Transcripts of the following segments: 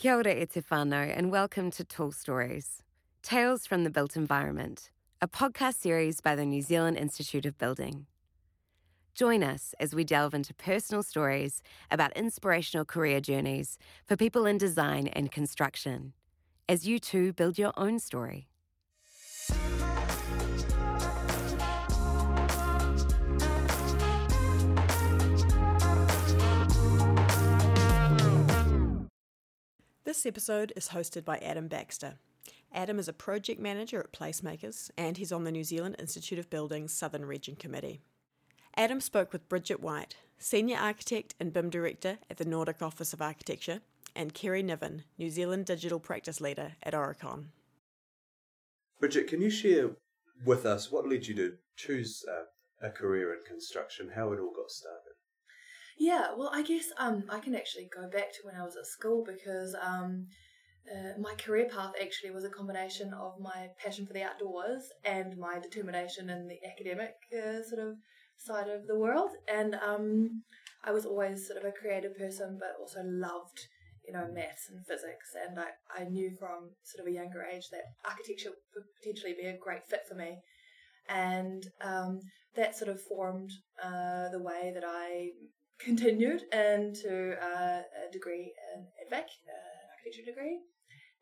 Kia ora e whānau and welcome to Tall Stories, Tales from the Built Environment, a podcast series by the New Zealand Institute of Building. Join us as we delve into personal stories about inspirational career journeys for people in design and construction, as you too build your own story. This episode is hosted by Adam Baxter. Adam is a project manager at Placemakers and he's on the New Zealand Institute of Building's Southern Region Committee. Adam spoke with Bridget White, Senior Architect and BIM Director at the Nordic Office of Architecture, and Keri Niven, New Zealand Digital Practice Leader at Aurecon. Bridget, can you share with us what led you to choose uh, a career in construction, how it all got started? Yeah, well, I guess um, I can actually go back to when I was at school because um, uh, my career path actually was a combination of my passion for the outdoors and my determination in the academic uh, sort of side of the world. And um, I was always sort of a creative person, but also loved, you know, maths and physics. And I, I knew from sort of a younger age that architecture would potentially be a great fit for me. And um, that sort of formed uh, the way that I continued into uh, a degree in EdVac, an architecture degree,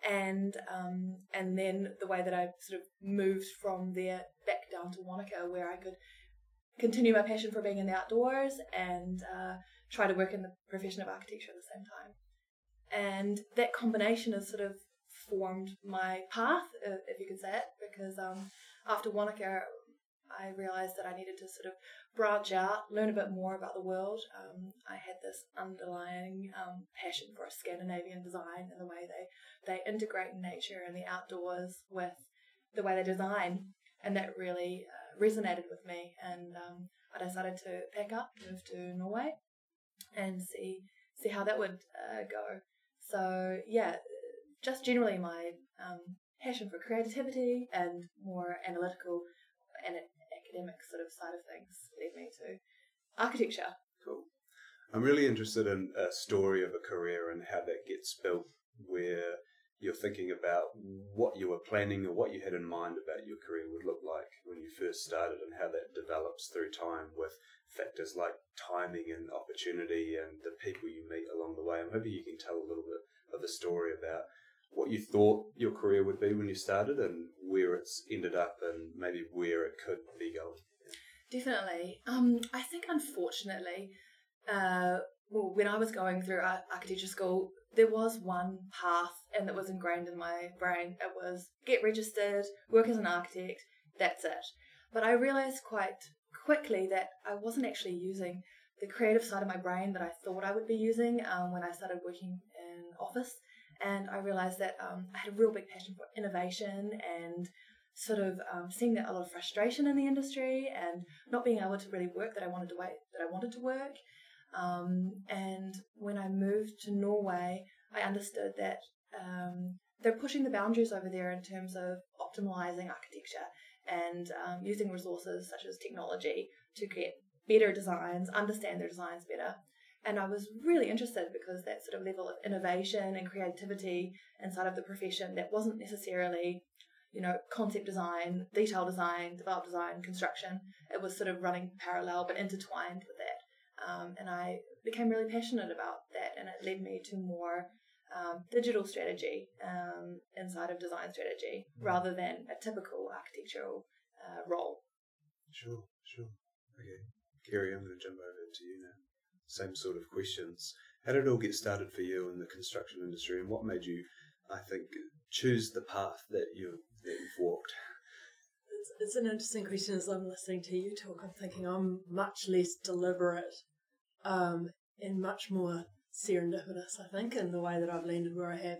and um, and then the way that I sort of moved from there back down to Wanaka, where I could continue my passion for being in the outdoors and uh, try to work in the profession of architecture at the same time. And that combination has sort of formed my path, if you could say it, because um, after Wanaka, I realized that I needed to sort of branch out, learn a bit more about the world. Um, I had this underlying um, passion for Scandinavian design and the way they, they integrate nature and the outdoors with the way they design. And that really uh, resonated with me. And um, I decided to pack up, move to Norway, and see see how that would uh, go. So yeah, just generally my um, passion for creativity and more analytical and academic sort of side of things lead me to architecture. Cool. I'm really interested in a story of a career and how that gets built, where you're thinking about what you were planning or what you had in mind about your career would look like when you first started and how that develops through time with factors like timing and opportunity and the people you meet along the way. I'm hoping you can tell a little bit of the story about what you thought your career would be when you started and where it's ended up and maybe where it could be going. Definitely. Um, I think unfortunately, uh, well, when I was going through architecture school, there was one path and that was ingrained in my brain. It was get registered, work as an architect, that's it. But I realized quite quickly that I wasn't actually using the creative side of my brain that I thought I would be using um, when I started working in office and I realized that um, I had a real big passion for innovation and sort of um, seeing that a lot of frustration in the industry and not being able to really work that I wanted to wait that I wanted to work. Um, and when I moved to Norway, I understood that um, they're pushing the boundaries over there in terms of optimizing architecture and um, using resources such as technology to get better designs, understand their designs better, and I was really interested because that sort of level of innovation and creativity inside of the profession that wasn't necessarily, you know, concept design, detail design, develop design, construction. It was sort of running parallel but intertwined with that. Um, and I became really passionate about that, and it led me to more um, digital strategy um, inside of design strategy rather than a typical architectural uh, role. Sure, sure. Okay. Keri, I'm going to jump over to you now same sort of questions. How did it all get started for you in the construction industry, and what made you, I think, choose the path that you that you've walked? It's, it's an interesting question. As I'm listening to you talk, I'm thinking I'm much less deliberate um, and much more serendipitous. I think in the way that I've landed where I have,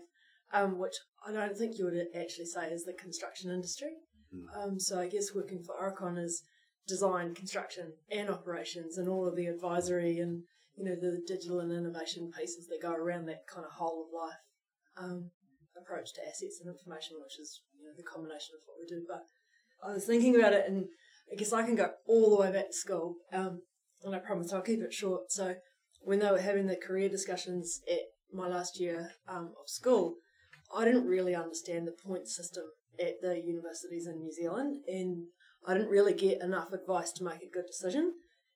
um, which I don't think you would actually say is the construction industry. Mm. Um, so I guess working for Aurecon is design, construction, and operations, and all of the advisory and you know, the digital and innovation pieces that go around that kind of whole of life um, approach to assets and information, which is you know the combination of what we do. But I was thinking about it, and I guess I can go all the way back to school, um, and I promise I'll keep it short. So when they were having the career discussions at my last year um, of school, I didn't really understand the point system at the universities in New Zealand, and I didn't really get enough advice to make a good decision.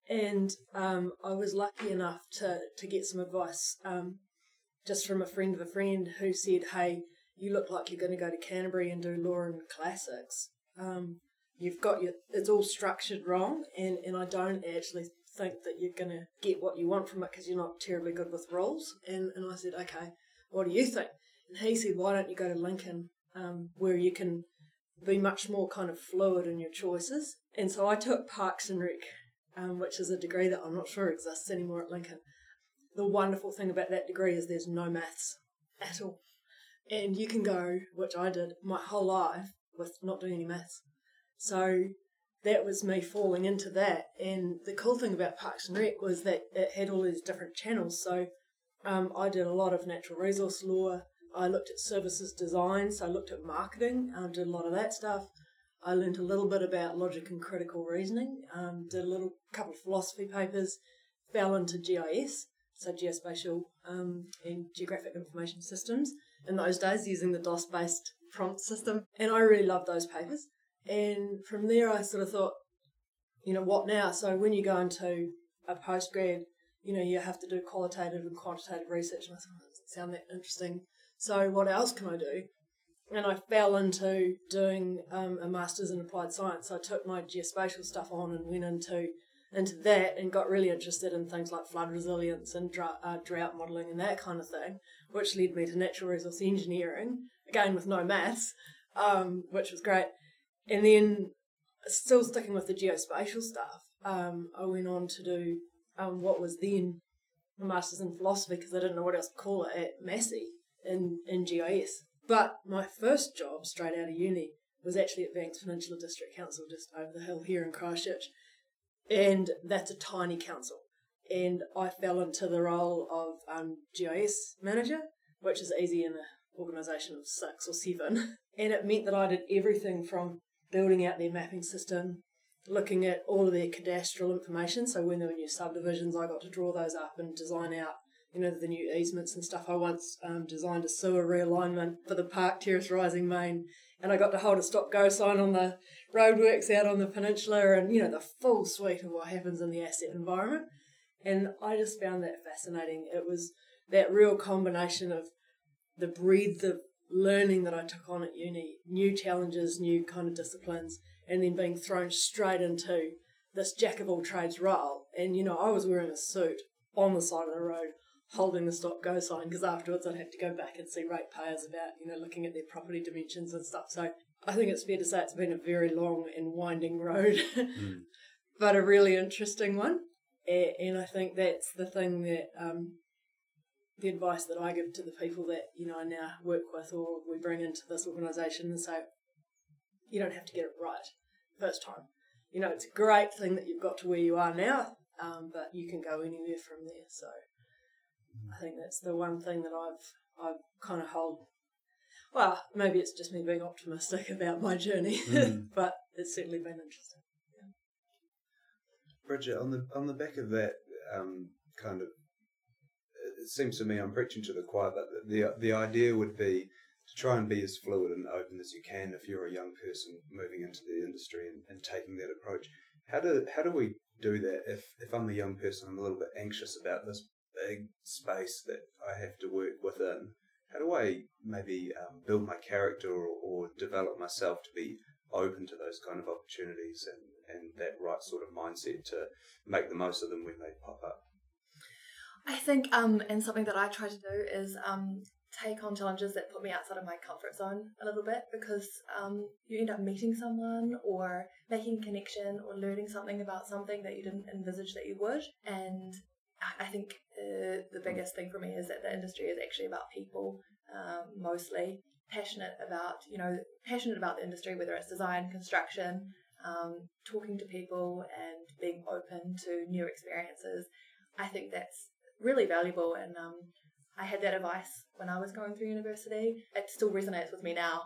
And um, I was lucky enough to, to get some advice um, just from a friend of a friend who said, Hey, you look like you're going to go to Canterbury and do law and classics. Um, you've got your, it's all structured wrong, and, and I don't actually think that you're going to get what you want from it because you're not terribly good with rules. And, and I said, Okay, what do you think? And he said, Why don't you go to Lincoln um, where you can be much more kind of fluid in your choices? And so I took Parks and Rec, um, which is a degree that I'm not sure exists anymore at Lincoln. The wonderful thing about that degree is there's no maths at all. And you can go, which I did my whole life, with not doing any maths. So that was me falling into that. And the cool thing about Parks and Rec was that it had all these different channels. So um, I did a lot of natural resource law. I looked at services design, so I looked at marketing, um, did a lot of that stuff. I learned a little bit about logic and critical reasoning, um, did a little couple of philosophy papers, fell into GIS, so geospatial um, and geographic information systems. In those days, using the DOS based prompt system, and I really loved those papers. And from there, I sort of thought, you know, what now? So when you go into a postgrad, you know, you have to do qualitative and quantitative research. And I thought, sound that interesting. So what else can I do? And I fell into doing um, a master's in applied science. So I took my geospatial stuff on and went into into that and got really interested in things like flood resilience and drought, uh, drought modelling and that kind of thing, which led me to natural resource engineering, again with no maths, um, which was great. And then, still sticking with the geospatial stuff, um, I went on to do um, what was then a master's in philosophy because I didn't know what else to call it at Massey in, in GIS. But my first job straight out of uni was actually at Banks Peninsula District Council just over the hill here in Christchurch. And that's a tiny council. And I fell into the role of um, GIS manager, which is easy in an organisation of six or seven. And it meant that I did everything from building out their mapping system, looking at all of their cadastral information. So when there were new subdivisions, I got to draw those up and design out, you know, the new easements and stuff. I once um, designed a sewer realignment for the Park Terrace Rising Main, and I got to hold a stop go sign on the roadworks out on the peninsula, and you know the full suite of what happens in the asset environment. And I just found that fascinating. It was that real combination of the breadth of learning that I took on at uni, new challenges, new kind of disciplines, and then being thrown straight into this jack of all trades role. And, you know, I was wearing a suit on the side of the road holding the stop go sign because afterwards I'd have to go back and see ratepayers about, you know, looking at their property dimensions and stuff. So I think it's fair to say it's been a very long and winding road, mm. but a really interesting one. And I think that's the thing that um, the advice that I give to the people that you know I now work with or we bring into this organisation and say, you don't have to get it right first time. You know, it's a great thing that you've got to where you are now, um, but you can go anywhere from there. So I think that's the one thing that I've I've kind of hold. Well, maybe it's just me being optimistic about my journey, mm. but it's certainly been interesting. Yeah. Bridget, on the on the back of that um, kind of it seems to me I'm preaching to the choir, but the the idea would be to try and be as fluid and open as you can if you're a young person moving into the industry and, and taking that approach. How do how do we do that if if I'm a young person, I'm a little bit anxious about this big space that I have to work within. How do I maybe um, build my character or, or develop myself to be open to those kind of opportunities and, and that right sort of mindset to make the most of them when they pop up? I think, um, and something that I try to do is um, take on challenges that put me outside of my comfort zone a little bit because um, you end up meeting someone or making a connection or learning something about something that you didn't envisage that you would. And I think uh, the biggest thing for me is that the industry is actually about people um, mostly. Passionate about, you know, passionate about the industry, whether it's design, construction, um, talking to people and being open to new experiences. I think that's really valuable. And um, I had that advice when I was going through university. It still resonates with me now.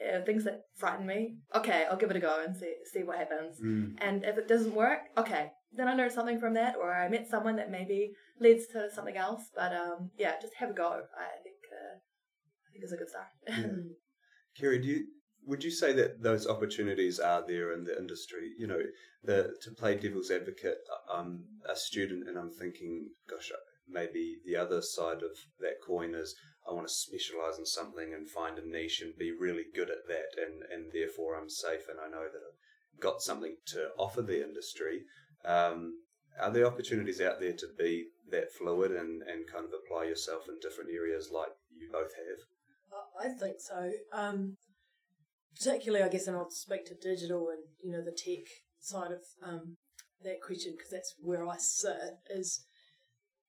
Uh, things that frighten me, okay, I'll give it a go and see see what happens. Mm. And if it doesn't work, okay, then I learned something from that, or I met someone that maybe leads to something else. But um, yeah, just have a go. I think uh, I think is a good start. Yeah. Keri, do you would you say that those opportunities are there in the industry? You know, the to play devil's advocate, I'm a student and I'm thinking, gosh, maybe the other side of that coin is I want to specialize in something and find a niche and be really good at that, and and therefore I'm safe and I know that I've got something to offer the industry. Um, are there opportunities out there to be that fluid and, and kind of apply yourself in different areas like you both have? I think so. Um, particularly, I guess, and I'll speak to digital and you know the tech side of um, that question because that's where I sit. Is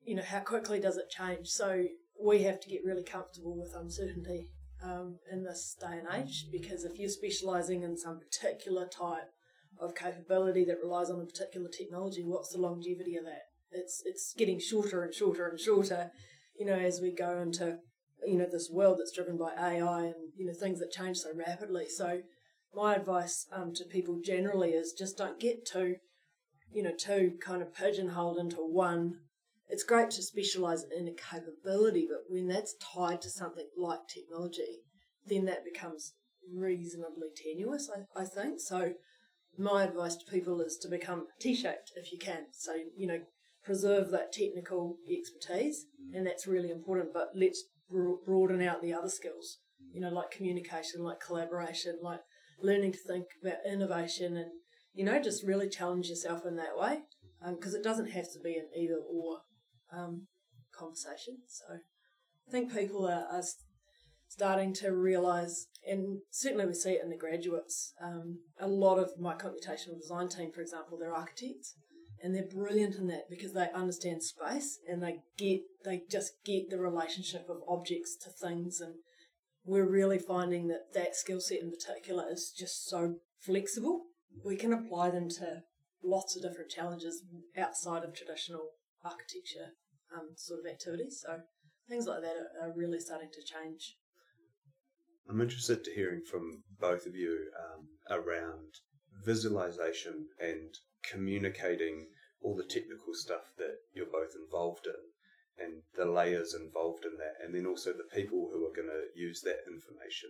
you know how quickly does it change? So we have to get really comfortable with uncertainty um, in this day and age because if you're specialising in some particular type of capability that relies on a particular technology, what's the longevity of that? It's it's getting shorter and shorter and shorter, you know, as we go into you know this world that's driven by AI and you know things that change so rapidly. So my advice um, to people generally is just don't get too you know too kind of pigeonholed into one. It's great to specialize in a capability, but when that's tied to something like technology, then that becomes reasonably tenuous. I, I think so. My advice to people is to become T-shaped if you can. So you know preserve that technical expertise, and that's really important. But let's broaden out the other skills, you know, like communication, like collaboration, like learning to think about innovation and, you know, just really challenge yourself in that way because um, it doesn't have to be an either or um, conversation. So I think people are, are starting to realise, and certainly we see it in the graduates, um, a lot of my computational design team, for example, they're architects and they're brilliant in that because they understand space and they get they just get the relationship of objects to things and we're really finding that that skill set in particular is just so flexible. We can apply them to lots of different challenges outside of traditional architecture um, sort of activities. So things like that are, are, really starting to change i'm interested to hearing from both of you um, around visualization and communicating all the technical stuff that you're both involved in and the layers involved in that, and then also the people who are going to use that information.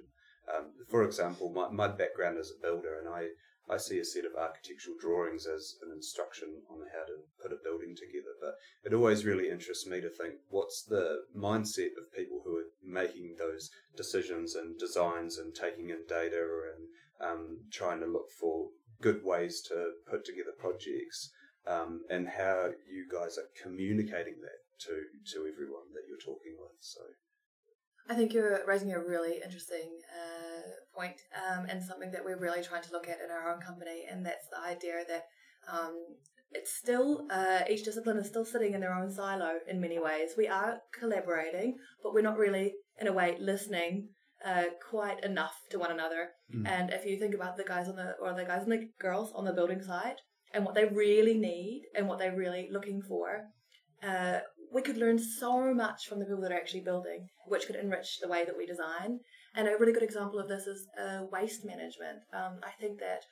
Um, for example, my, my background is a builder, and I, I see a set of architectural drawings as an instruction on how to put a building together. But it always really interests me to think what's the mindset of people who are making those decisions and designs and taking in data and um, trying to look for good ways to put together projects um, and how you guys are communicating that to to everyone that you're talking with. So, I think you're raising a really interesting uh, point, um, and something that we're really trying to look at in our own company, and that's the idea that. Um, it's still uh, each discipline is still sitting in their own silo in many ways. We are collaborating, but we're not really, in a way, listening uh, quite enough to one another. Mm. And if you think about the guys on the or the guys and the girls on the building side and what they really need and what they're really looking for, uh, we could learn so much from the people that are actually building, which could enrich the way that we design. And a really good example of this is uh, waste management. Um, I think that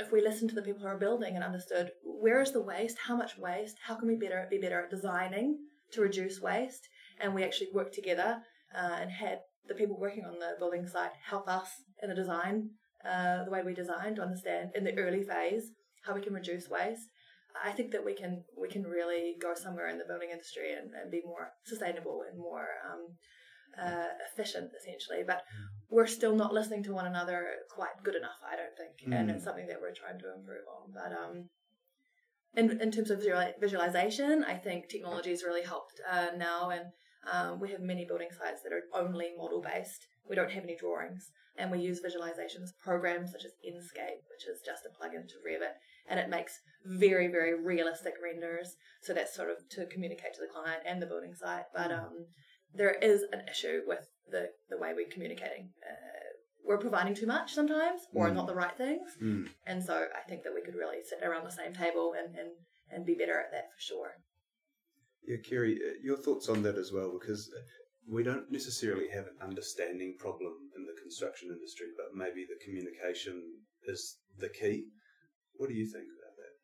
if we listen to the people who are building and understood where is the waste, how much waste, how can we better be better at designing to reduce waste, and we actually work together uh, and had the people working on the building site help us in the design, uh, the way we design to understand in the early phase how we can reduce waste. I think that we can we can really go somewhere in the building industry and, and be more sustainable and more um, uh, efficient, essentially. But we're still not listening to one another quite good enough, I don't think, mm. and it's something that we're trying to improve on. But um, in in terms of visualization, I think technology has really helped uh, now, and um, we have many building sites that are only model based. We don't have any drawings, and we use visualizations programs such as Enscape, which is just a plugin to Revit, and it makes very very realistic renders. So that's sort of to communicate to the client and the building site. But um, there is an issue with the the way we're communicating. Uh, we're providing too much sometimes, or mm. not the right things, mm. and so I think that we could really sit around the same table and and and be better at that for sure. Yeah, Keri, uh, your thoughts on that as well, because we don't necessarily have an understanding problem in the construction industry, but maybe the communication is the key. What do you think about that?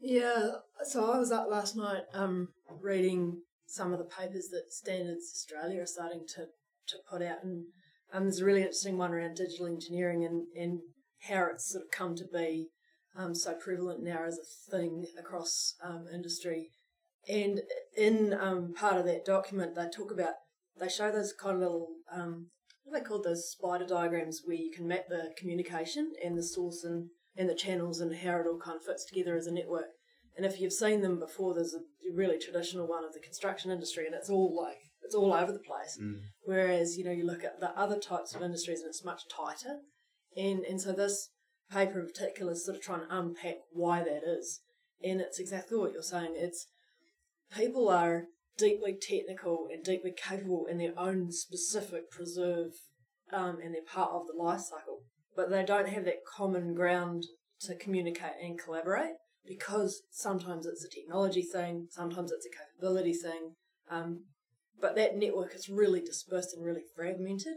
Yeah, so I was up last night um, reading some of the papers that Standards Australia are starting to, to put out, and um, there's a really interesting one around digital engineering and, and how it's sort of come to be um, so prevalent now as a thing across um, industry. And in um, part of that document, they talk about, they show those kind of little, um, what are they called, those spider diagrams where you can map the communication and the source and, and the channels and how it all kind of fits together as a network. And if you've seen them before, there's a really traditional one of the construction industry, and it's all like it's all over the place. Mm. Whereas you know you look at the other types of industries, and it's much tighter. And and so this paper in particular is sort of trying to unpack why that is. And it's exactly what you're saying. It's people are deeply technical and deeply capable in their own specific preserve, um, and they're part of the life cycle, but they don't have that common ground to communicate and collaborate because sometimes it's a technology thing, sometimes it's a capability thing, um, but that network is really dispersed and really fragmented.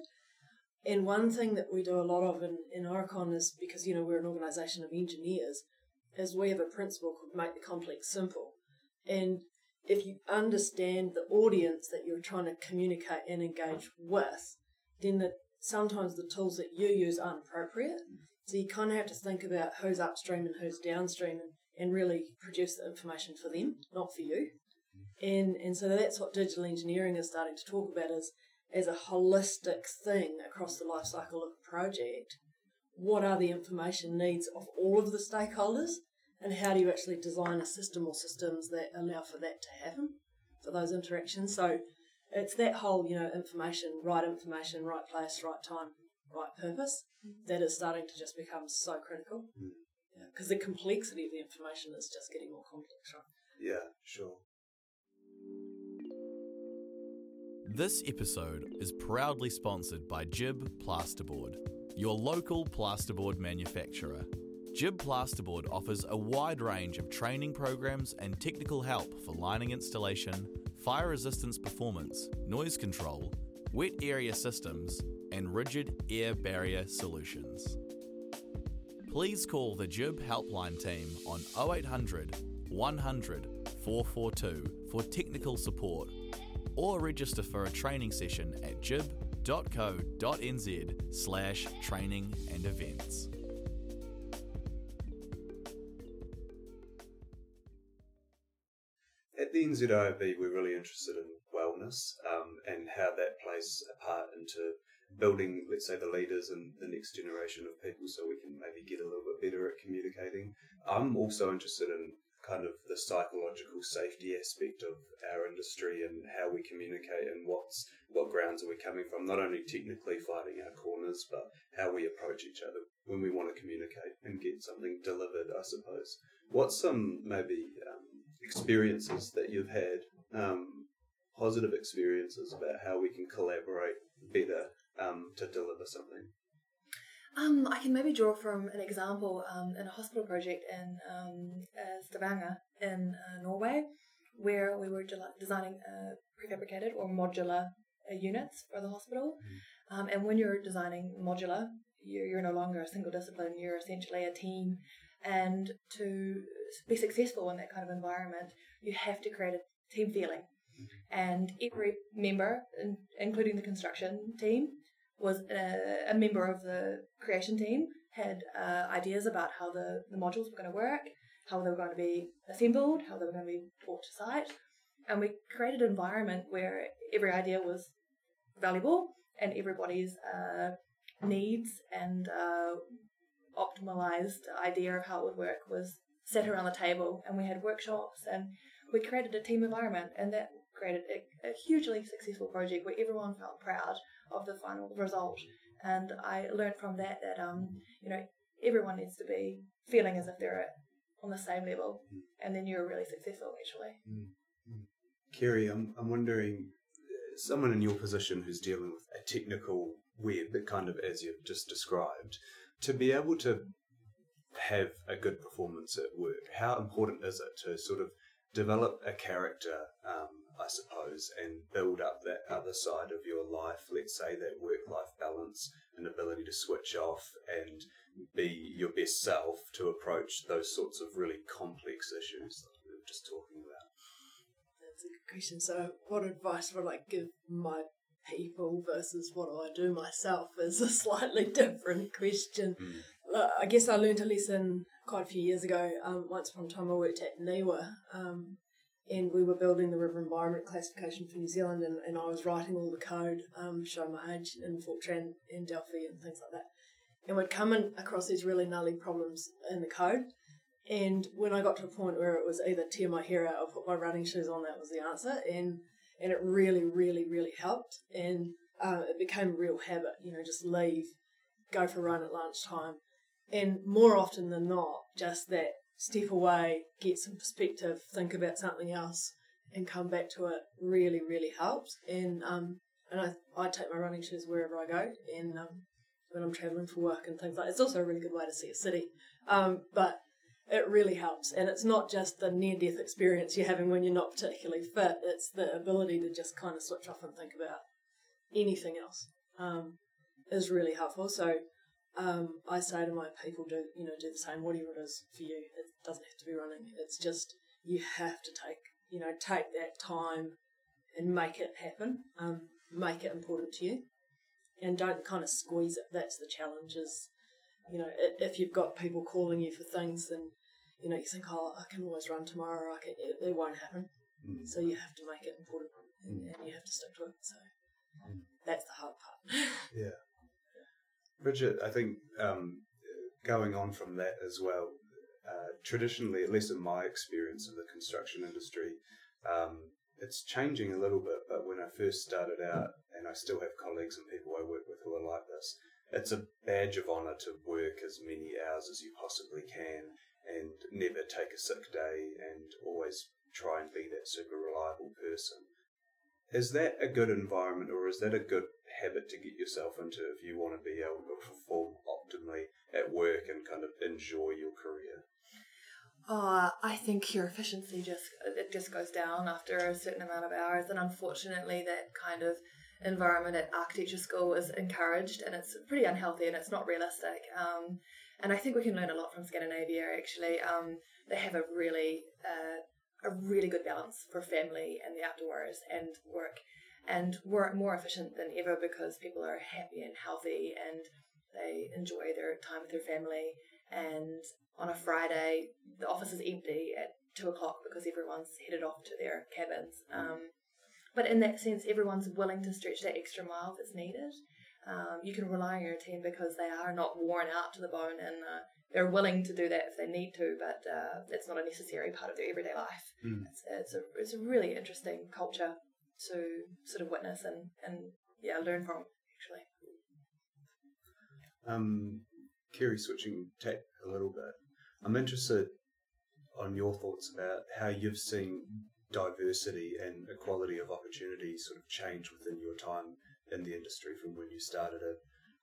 And one thing that we do a lot of in, in Aurecon is because, you know, we're an organisation of engineers, is we have a principle called make the complex simple. And if you understand the audience that you're trying to communicate and engage with, then the, sometimes the tools that you use aren't appropriate. So you kind of have to think about who's upstream and who's downstream and, and really produce the information for them, not for you. And and so that's what digital engineering is starting to talk about is as a holistic thing across the life cycle of a project. What are the information needs of all of the stakeholders and how do you actually design a system or systems that allow for that to happen for those interactions? So it's that whole, you know, information, right information, right place, right time, right purpose that is starting to just become so critical. Hmm. Because the complexity of the information is just getting more complex, right? Yeah, sure. This episode is proudly sponsored by GIB Plasterboard, your local plasterboard manufacturer. GIB Plasterboard offers a wide range of training programs and technical help for lining installation, fire resistance performance, noise control, wet area systems, and rigid air barrier solutions. Please call the GIB helpline team on 0800 100 442 for technical support or register for a training session at gib.co.nz slash training and events. At the NZIOB, we're really interested in wellness um, and how that plays a part into building, let's say, the leaders and the next generation of people so we can maybe get a little bit better at communicating. I'm also interested in kind of the psychological safety aspect of our industry and how we communicate and what's what grounds are we coming from not only technically fighting our corners but how we approach each other when we want to communicate and get something delivered i suppose what's some maybe um, experiences that you've had um, positive experiences about how we can collaborate better um, to deliver something Um, I can maybe draw from an example um, in a hospital project in um, uh, Stavanger in uh, Norway, where we were de- designing uh, prefabricated or modular uh, units for the hospital. Um, and when you're designing modular, you're, you're no longer a single discipline, you're essentially a team. And to be successful in that kind of environment, you have to create a team feeling. And every member, in, including the construction team, was a, a member of the creation team, had uh, ideas about how the, the modules were going to work, how they were going to be assembled, how they were going to be brought to site. And we created an environment where every idea was valuable and everybody's uh, needs and uh, optimized idea of how it would work was set around the table. And we had workshops and we created a team environment, and that created a, a hugely successful project where everyone felt proud of the final result. And I learned from that that um, you know everyone needs to be feeling as if they're on the same level, and then you're really successful actually. Keri, I'm, I'm wondering, uh, someone in your position who's dealing with a technical web, kind of as you've just described, to be able to have a good performance at work, how important is it to sort of develop a character, um, I suppose, and build up that other side of your life, let's say that work life balance, and ability to switch off and be your best self to approach those sorts of really complex issues that we were just talking about. That's a good question. So, what advice would I give my people versus what do I do myself is a slightly different question. Mm. I guess I learned a lesson quite a few years ago. Um, once upon a time, I worked at NIWA, um, and we were building the river environment classification for New Zealand, and, and I was writing all the code, um, show my age in Fortran and Delphi and things like that. And we'd come in across these really gnarly problems in the code. And when I got to a point where it was either tear my hair out or put my running shoes on, that was the answer. And and it really, really, really helped. And uh, it became a real habit, you know, just leave, go for a run at lunchtime. And more often than not, just that step away, get some perspective, think about something else, and come back to it really, really helps. And um, and I, I take my running shoes wherever I go, and um, when I'm travelling for work and things like. That. It's also a really good way to see a city, um, but it really helps. And it's not just the near death experience you're having when you're not particularly fit. It's the ability to just kind of switch off and think about anything else um, is really helpful. So um, I say to my people, do you know, do the same. Whatever it is for you, it doesn't have to be running. It's just you have to take you know take that time and make it happen. Um, make it important to you, and don't kind of squeeze it. That's the challenge. Is you know, if you've got people calling you for things, then you know you think, oh, I can always run tomorrow. I can. It, it won't happen. Mm. So you have to make it important, and, and you have to stick to it. So that's the hard part. Yeah. Bridget, I think um, going on from that as well, uh, traditionally, at least in my experience of the construction industry, um, it's changing a little bit. But when I first started out, and I still have colleagues and people I work with who are like this, it's a badge of honour to work as many hours as you possibly can and never take a sick day and always try and be that super reliable person. Is that a good environment or is that a good habit to get yourself into if you want to be able to perform optimally at work and kind of enjoy your career? Uh, I think your efficiency just it just goes down after a certain amount of hours, and unfortunately, that kind of environment at architecture school is encouraged, and it's pretty unhealthy and it's not realistic. Um, and I think we can learn a lot from Scandinavia. Actually, um, they have a really uh, a really good balance for family and the outdoors and work, and work more efficient than ever because people are happy and healthy and they enjoy their time with their family. And on a Friday, the office is empty at two o'clock because everyone's headed off to their cabins. Um, but in that sense, everyone's willing to stretch that extra mile if it's needed. Um, you can rely on your team because they are not worn out to the bone and uh, they're willing to do that if they need to, but uh, it's not a necessary part of their everyday life. Mm. It's, it's, a, it's a really interesting culture to sort of witness and, and yeah, learn from, actually. Um, Keri, switching tack a little bit, I'm interested on your thoughts about how you've seen diversity and equality of opportunity sort of change within your time in the industry from when you started it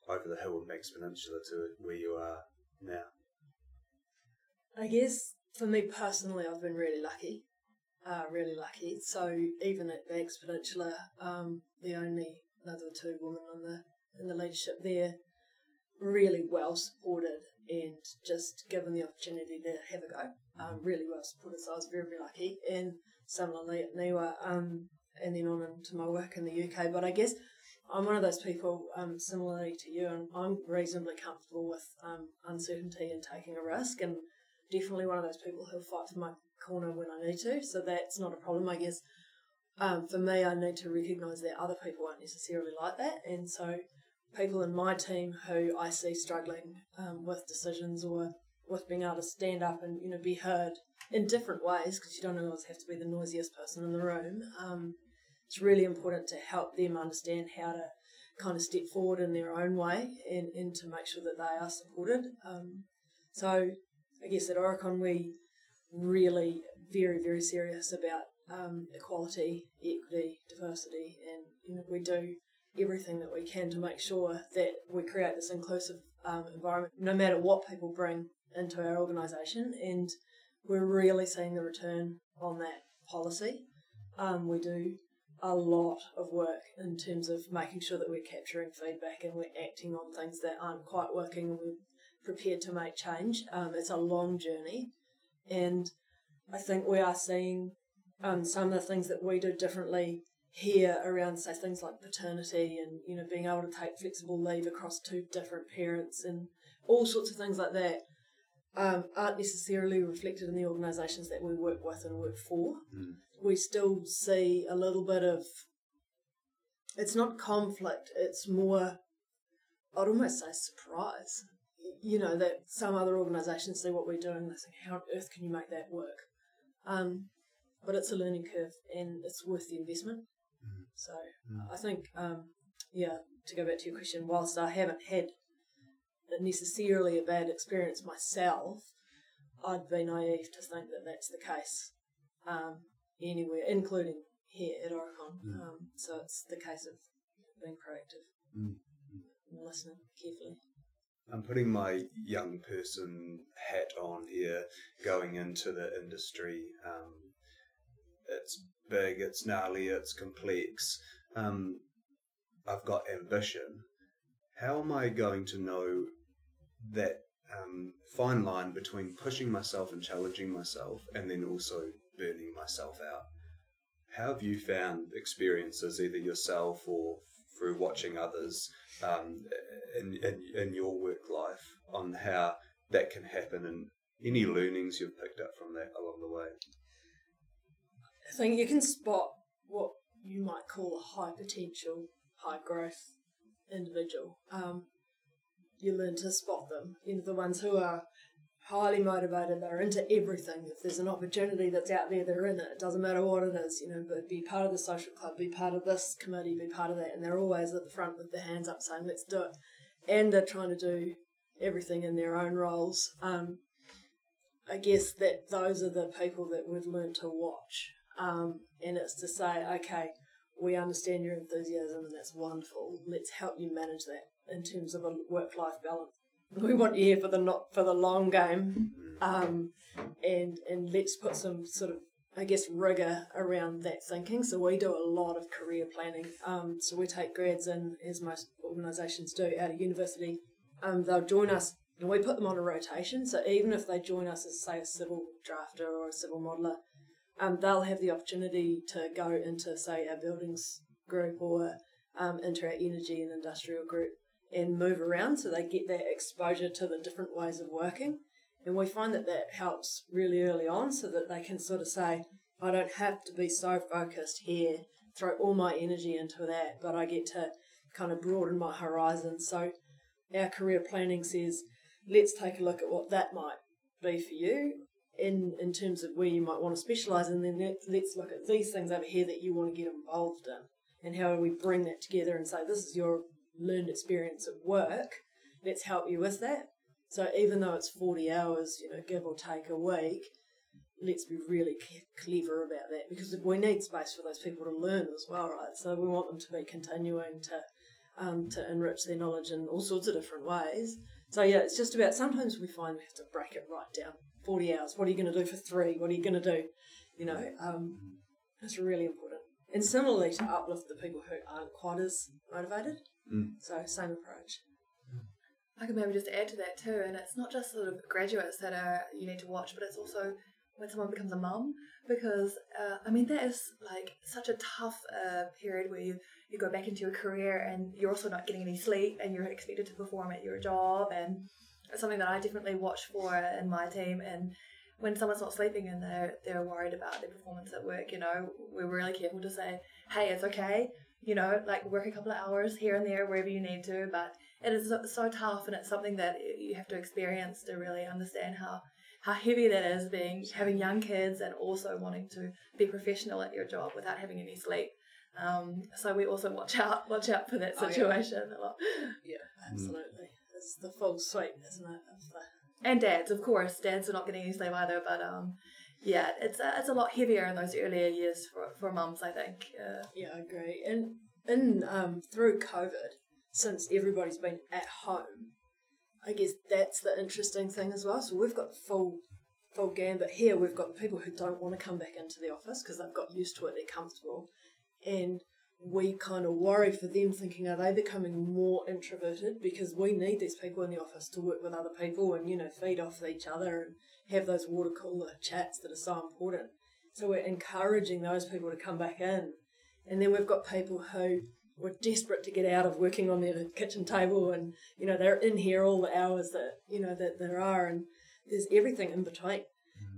over the hill and Banks Peninsula to where you are now? I guess for me personally, I've been really lucky, uh, really lucky. So even at Banks Peninsula, um, the only another two women in the in the leadership there, really well supported and just given the opportunity to have a go. Um, really well supported, so I was very, very lucky. And similarly at NIWA, um, and then on into my work in the UK. But I guess I'm one of those people, um, similarly to you, and I'm reasonably comfortable with um, uncertainty and taking a risk, and definitely one of those people who'll fight for my corner when I need to. So that's not a problem, I guess. Um, for me, I need to recognise that other people aren't necessarily like that, and so people in my team who I see struggling um, with decisions or with being able to stand up and you know be heard in different ways because you don't always have to be the noisiest person in the room. Um, it's really important to help them understand how to kind of step forward in their own way and, and to make sure that they are supported. Um, so I guess at Aurecon we really very very serious about um, equality, equity, diversity, and you know we do everything that we can to make sure that we create this inclusive um, environment, no matter what people bring into our organisation, and we're really seeing the return on that policy. Um, we do a lot of work in terms of making sure that we're capturing feedback and we're acting on things that aren't quite working and we're prepared to make change. Um, it's a long journey, and I think we are seeing um, some of the things that we do differently here around say things like paternity and you know being able to take flexible leave across two different parents and all sorts of things like that um, aren't necessarily reflected in the organisations that we work with and work for. Mm. We still see a little bit of it's not conflict, it's more I'd almost say surprise. You know, that some other organisations see what we're doing and they think, How on earth can you make that work? Um, but it's a learning curve and it's worth the investment. Mm. So Mm. I think, um, yeah, to go back to your question, whilst I haven't had necessarily a bad experience myself, I'd be naive to think that that's the case um, anywhere, including here at Aurecon. Mm. Um, so it's the case of being proactive and listening carefully. I'm putting my young person hat on here, going into the industry. Um, it's big, it's gnarly, it's complex. Um, I've got ambition. How am I going to know that um, fine line between pushing myself and challenging myself and then also burning myself out? How have you found experiences, either yourself or through watching others, um, in, in in your work life, on how that can happen and any learnings you've picked up from that along the way? I think you can spot what you might call a high potential, high growth individual. Um, you learn to spot them. You know, the ones who are highly motivated, they're into everything. If there's an opportunity that's out there, they're in it. It doesn't matter what it is, you know, but be part of the social club, be part of this committee, be part of that. And they're always at the front with their hands up saying, let's do it. And they're trying to do everything in their own roles. Um, I guess that those are the people that we've learned to watch. Um, and it's to say, okay, we understand your enthusiasm and that's wonderful. Let's help you manage that in terms of a work-life balance. We want you here for the not for the long game, um, and and let's put some sort of I guess rigor around that thinking. So we do a lot of career planning. Um, so we take grads in, as most organisations do, out of university. Um, they'll join us, and we put them on a rotation. So even if they join us as say a civil drafter or a civil modeller, um, they'll have the opportunity to go into say our buildings group or um, into our energy and industrial group and move around so they get that exposure to the different ways of working. And we find that that helps really early on so that they can sort of say, I don't have to be so focused here, throw all my energy into that, but I get to kind of broaden my horizon. So our career planning says, let's take a look at what that might be for you in, in terms of where you might want to specialise, and then let, let's look at these things over here that you want to get involved in. And how we bring that together and say, this is your learned experience at work, let's help you with that. So even though it's 40 hours, you know, give or take a week, let's be really c- clever about that because we need space for those people to learn as well, right? So we want them to be continuing to um, to enrich their knowledge in all sorts of different ways. So yeah, it's just about sometimes we find we have to break it right down. 40 hours. What are you going to do for three? What are you going to do? You know, um, it's really important. And similarly to uplift the people who aren't quite as motivated. Mm. So same approach. I could maybe just add to that too, and it's not just sort of graduates that are you need to watch, but it's also when someone becomes a mum, because uh, I mean that is like such a tough uh, period where you you go back into your career and you're also not getting any sleep and you're expected to perform at your job, and it's something that I definitely watch for in my team and. When someone's not sleeping and they're they're worried about their performance at work, you know, we're really careful to say, "Hey, it's okay. You know, like work a couple of hours here and there wherever you need to, but it is so, so tough and it's something that you have to experience to really understand how how heavy that is being having young kids and also wanting to be professional at your job without having any sleep um, so we also watch out watch out for that Oh, yeah. situation a lot Yeah, absolutely. It's the full suite, isn't it? The, and dads of course dads are not getting any sleep either but um, yeah it's a, it's a lot heavier in those earlier years for, for mums I think uh, yeah, I agree. And in um, through COVID, since everybody's been at home, I guess that's the interesting thing as well. So we've got full full gambit here. We've got people who don't want to come back into the office because they've got used to it, they're comfortable, and we kind of worry for them thinking are they becoming more introverted? Because we need these people in the office to work with other people and you know feed off each other and have those water cooler chats that are so important. So we're encouraging those people to come back in. And then we've got people who were desperate to get out of working on their kitchen table and you know they're in here all the hours that you know that there are and there's everything in between.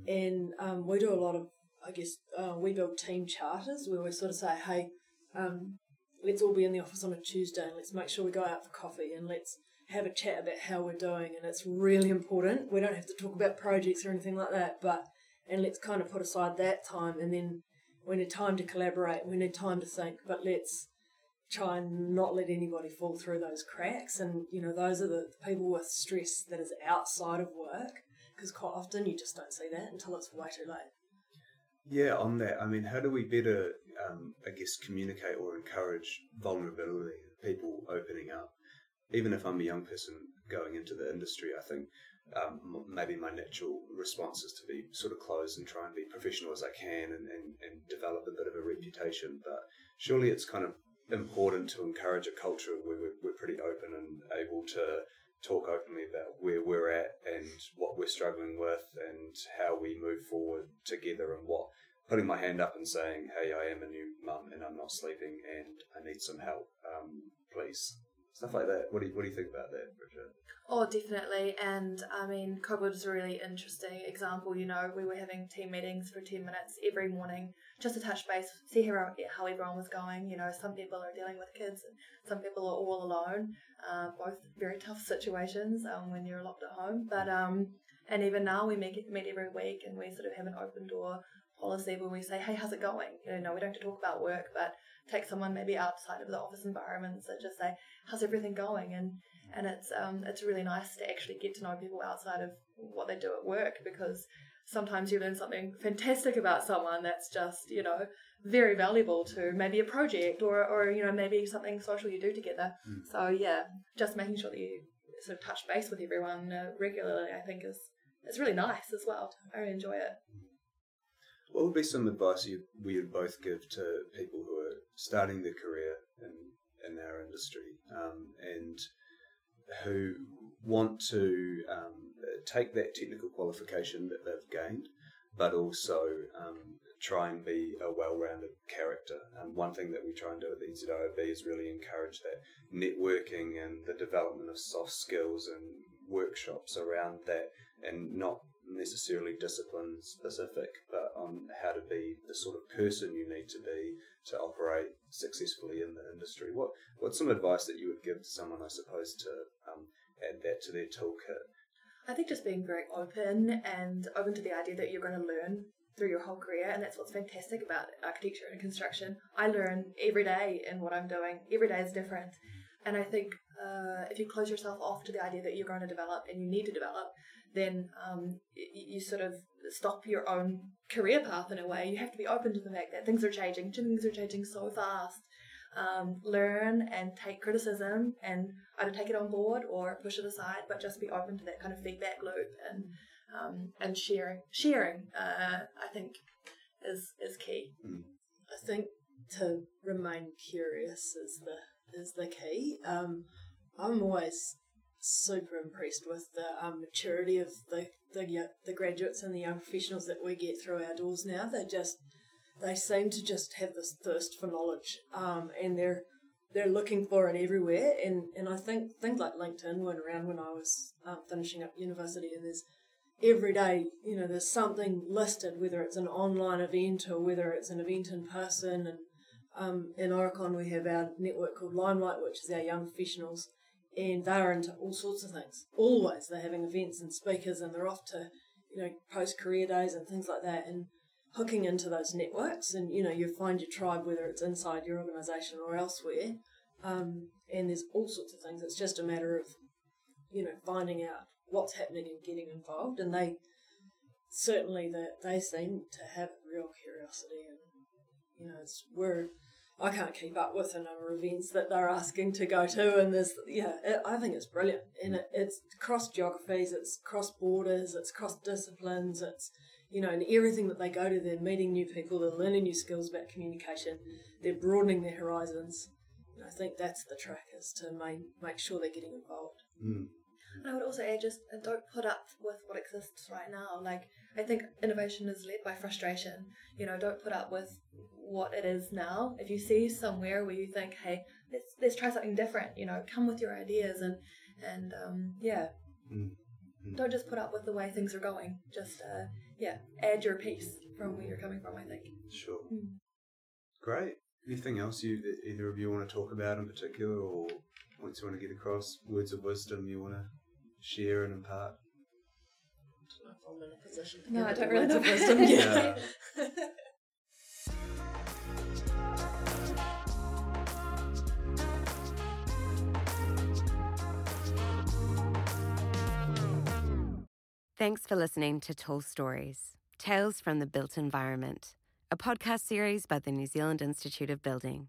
And um, we do a lot of i guess uh, we build team charters where we sort of say hey um, let's all be in the office on a Tuesday and let's make sure we go out for coffee and let's have a chat about how we're doing. And it's really important. We don't have to talk about projects or anything like that, but and let's kind of put aside that time and then we need time to collaborate, we need time to think, but let's try and not let anybody fall through those cracks. And you know, those are the people with stress that is outside of work because quite often you just don't see that until it's way too late. Yeah, on that, I mean, how do we better, um, I guess, communicate or encourage vulnerability, people opening up? Even if I'm a young person going into the industry, I think um, maybe my natural response is to be sort of closed and try and be professional as I can and, and, and develop a bit of a reputation. But surely it's kind of important to encourage a culture where we're, we're pretty open and able to talk openly about where we're at and what we're struggling with and how we move forward together and what putting my hand up and saying, "Hey, I am a new mum and I'm not sleeping and I need some help, um, please." Stuff like that. What do you, what do you think about that, Bridget? Oh, definitely. And I mean, COVID was a really interesting example. You know, we were having team meetings for 10 minutes every morning just to touch base, see how, how everyone was going. You know, some people are dealing with kids, and some people are all alone. Uh, both very tough situations um, when you're locked at home. But, um, and even now we meet, meet every week and we sort of have an open door policy where we say, hey, how's it going? You know, we don't have to talk about work, but take someone maybe outside of the office environments that just say, how's everything going? And and it's um it's really nice to actually get to know people outside of what they do at work because sometimes you learn something fantastic about someone that's just you know very valuable to maybe a project or or you know maybe something social you do together. Mm. So yeah, just making sure that you sort of touch base with everyone uh, regularly, I think is it's really nice as well. I really enjoy it. What would be some advice you we would both give to people who are starting their career in in our industry um, and who want to um, take that technical qualification that they've gained, but also um, try and be a well-rounded character. Um, one thing that we try and do at the NZIOB is really encourage that networking and the development of soft skills and workshops around that, and not necessarily discipline specific, but on how to be the sort of person you need to be to operate successfully in the industry. What what's some advice that you would give to someone, I suppose, to um, add that to their toolkit? I think just being very open and open to the idea that you're going to learn through your whole career, and that's what's fantastic about architecture and construction. I learn every day in what I'm doing. Every day is different, and I think uh, if you close yourself off to the idea that you're going to develop and you need to develop, then um, you, you sort of stop your own career path in a way. You have to be open to the fact that things are changing. Things are changing so fast. Um, learn and take criticism and either take it on board or push it aside, but just be open to that kind of feedback loop and um, and sharing. Sharing, uh, I think, is is key. I think to remain curious is the is the key. Um, I'm always super impressed with the um, maturity of the the the graduates and the young professionals that we get through our doors now. They just they seem to just have this thirst for knowledge, um, and they're they're looking for it everywhere. And and I think things like LinkedIn went around when I was um, finishing up university, and there's every day, you know, there's something listed, whether it's an online event or whether it's an event in person. And um, in Aurecon, we have our network called Limelight, which is our young professionals, and they're into all sorts of things. Always, they're having events and speakers, and they're off to, you know, post career days and things like that, and hooking into those networks. And you know, you find your tribe, whether it's inside your organisation or elsewhere. Um, and there's all sorts of things. It's just a matter of, you know, finding out what's happening and getting involved. And they certainly that they seem to have real curiosity, and you know, it's we're I can't keep up with the number of events that they're asking to go to, and there's yeah, it, I think it's brilliant, and it, it's cross geographies, it's cross borders, it's cross disciplines, it's you know, and everything that they go to, they're meeting new people, they're learning new skills about communication, they're broadening their horizons. And I think that's the track is to make, make sure they're getting involved. Mm. And I would also add just uh, don't put up with what exists right now. Like I think innovation is led by frustration. You know, don't put up with what it is now. If you see somewhere where you think, hey, let's let's try something different. You know, come with your ideas and and um, yeah, Mm. don't just put up with the way things are going. Just uh, yeah, add your piece from where you're coming from. I think. Sure. Mm. Great. Anything else you either of you want to talk about in particular, or points you want to get across, words of wisdom you want to share and impart? I don't know if I'm in a position to No, give I don't really words of know. wisdom. Yeah. Thanks for listening to Tall Stories Tales from the Built Environment, a podcast series by the New Zealand Institute of Building.